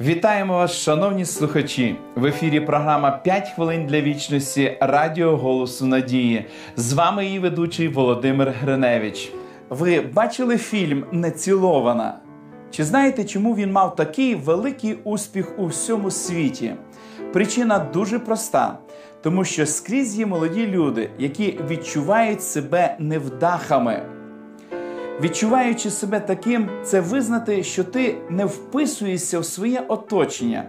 Вітаємо вас, шановні слухачі! В ефірі програма «5 хвилин для вічності Радіо Голосу Надії. З вами її ведучий Володимир Гриневич. Ви бачили фільм Нецілована? Чи знаєте, чому він мав такий великий успіх у всьому світі? Причина дуже проста. Тому що скрізь є молоді люди, які відчувають себе невдахами. Відчуваючи себе таким, це визнати, що ти не вписуєшся в своє оточення.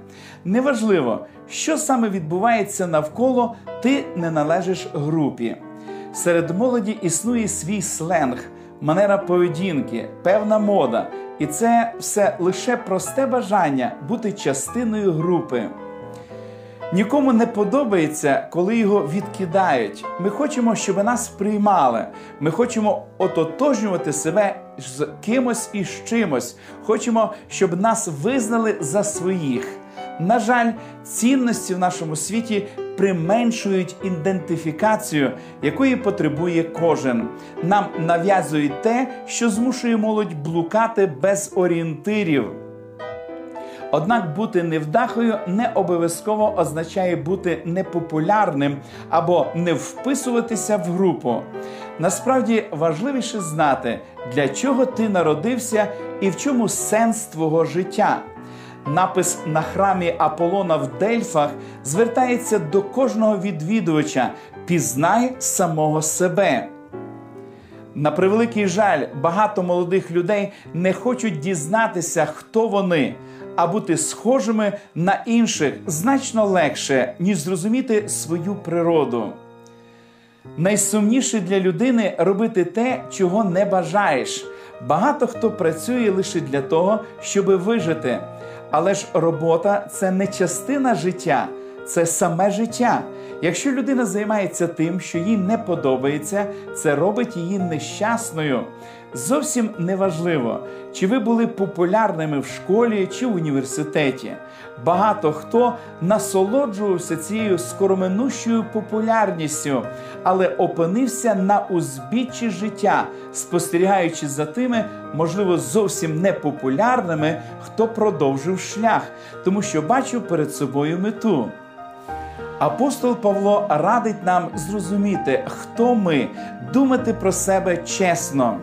Неважливо, що саме відбувається навколо, ти не належиш групі. Серед молоді існує свій сленг, манера поведінки, певна мода, і це все лише просте бажання бути частиною групи. Нікому не подобається, коли його відкидають. Ми хочемо, щоб нас приймали. Ми хочемо ототожнювати себе з кимось і з чимось. Хочемо, щоб нас визнали за своїх. На жаль, цінності в нашому світі применшують ідентифікацію, якої потребує кожен. Нам нав'язують те, що змушує молодь блукати без орієнтирів. Однак бути невдахою не обов'язково означає бути непопулярним або не вписуватися в групу. Насправді важливіше знати, для чого ти народився і в чому сенс твого життя. Напис на храмі Аполлона в Дельфах звертається до кожного відвідувача: пізнай самого себе. На превеликий жаль, багато молодих людей не хочуть дізнатися, хто вони а бути схожими на інших значно легше, ніж зрозуміти свою природу. Найсумніше для людини робити те, чого не бажаєш. Багато хто працює лише для того, щоб вижити. Але ж робота це не частина життя, це саме життя. Якщо людина займається тим, що їй не подобається, це робить її нещасною. Зовсім неважливо, чи ви були популярними в школі чи в університеті. Багато хто насолоджувався цією скороминущою популярністю, але опинився на узбіччі життя, спостерігаючи за тими, можливо, зовсім непопулярними, хто продовжив шлях, тому що бачив перед собою мету. Апостол Павло радить нам зрозуміти, хто ми, думати про себе чесно.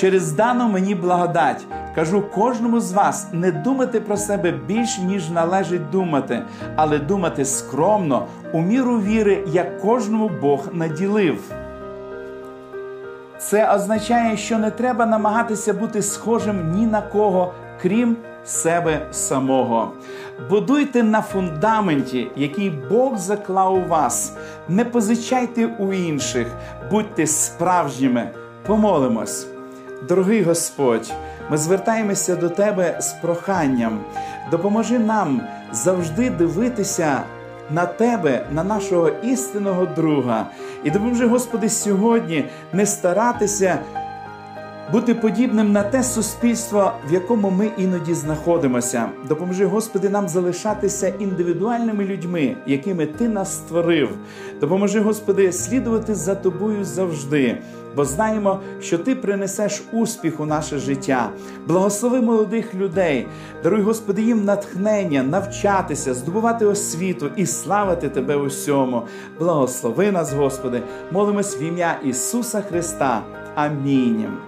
Через дану мені благодать кажу кожному з вас не думати про себе більш, ніж належить думати, але думати скромно, у міру віри, як кожному Бог наділив. Це означає, що не треба намагатися бути схожим ні на кого, крім себе самого. Будуйте на фундаменті, який Бог заклав у вас. Не позичайте у інших, будьте справжніми. Помолимось. Дорогий Господь, ми звертаємося до Тебе з проханням. Допоможи нам завжди дивитися на Тебе, на нашого істинного друга. І допоможи, Господи, сьогодні не старатися бути подібним на те суспільство, в якому ми іноді знаходимося. Допоможи, Господи, нам залишатися індивідуальними людьми, якими Ти нас створив. Допоможи, Господи, слідувати за тобою завжди, бо знаємо, що Ти принесеш успіх у наше життя. Благослови молодих людей, даруй, Господи, їм натхнення, навчатися, здобувати освіту і славити Тебе усьому. Благослови нас, Господи, молимось в ім'я Ісуса Христа. Амінь.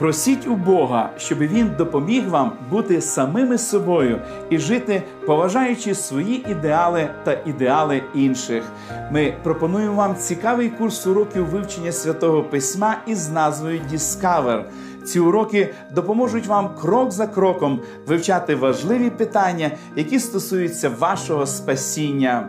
Просіть у Бога, щоб Він допоміг вам бути самими собою і жити, поважаючи свої ідеали та ідеали інших. Ми пропонуємо вам цікавий курс уроків вивчення святого письма із назвою Discover. Ці уроки допоможуть вам крок за кроком вивчати важливі питання, які стосуються вашого спасіння.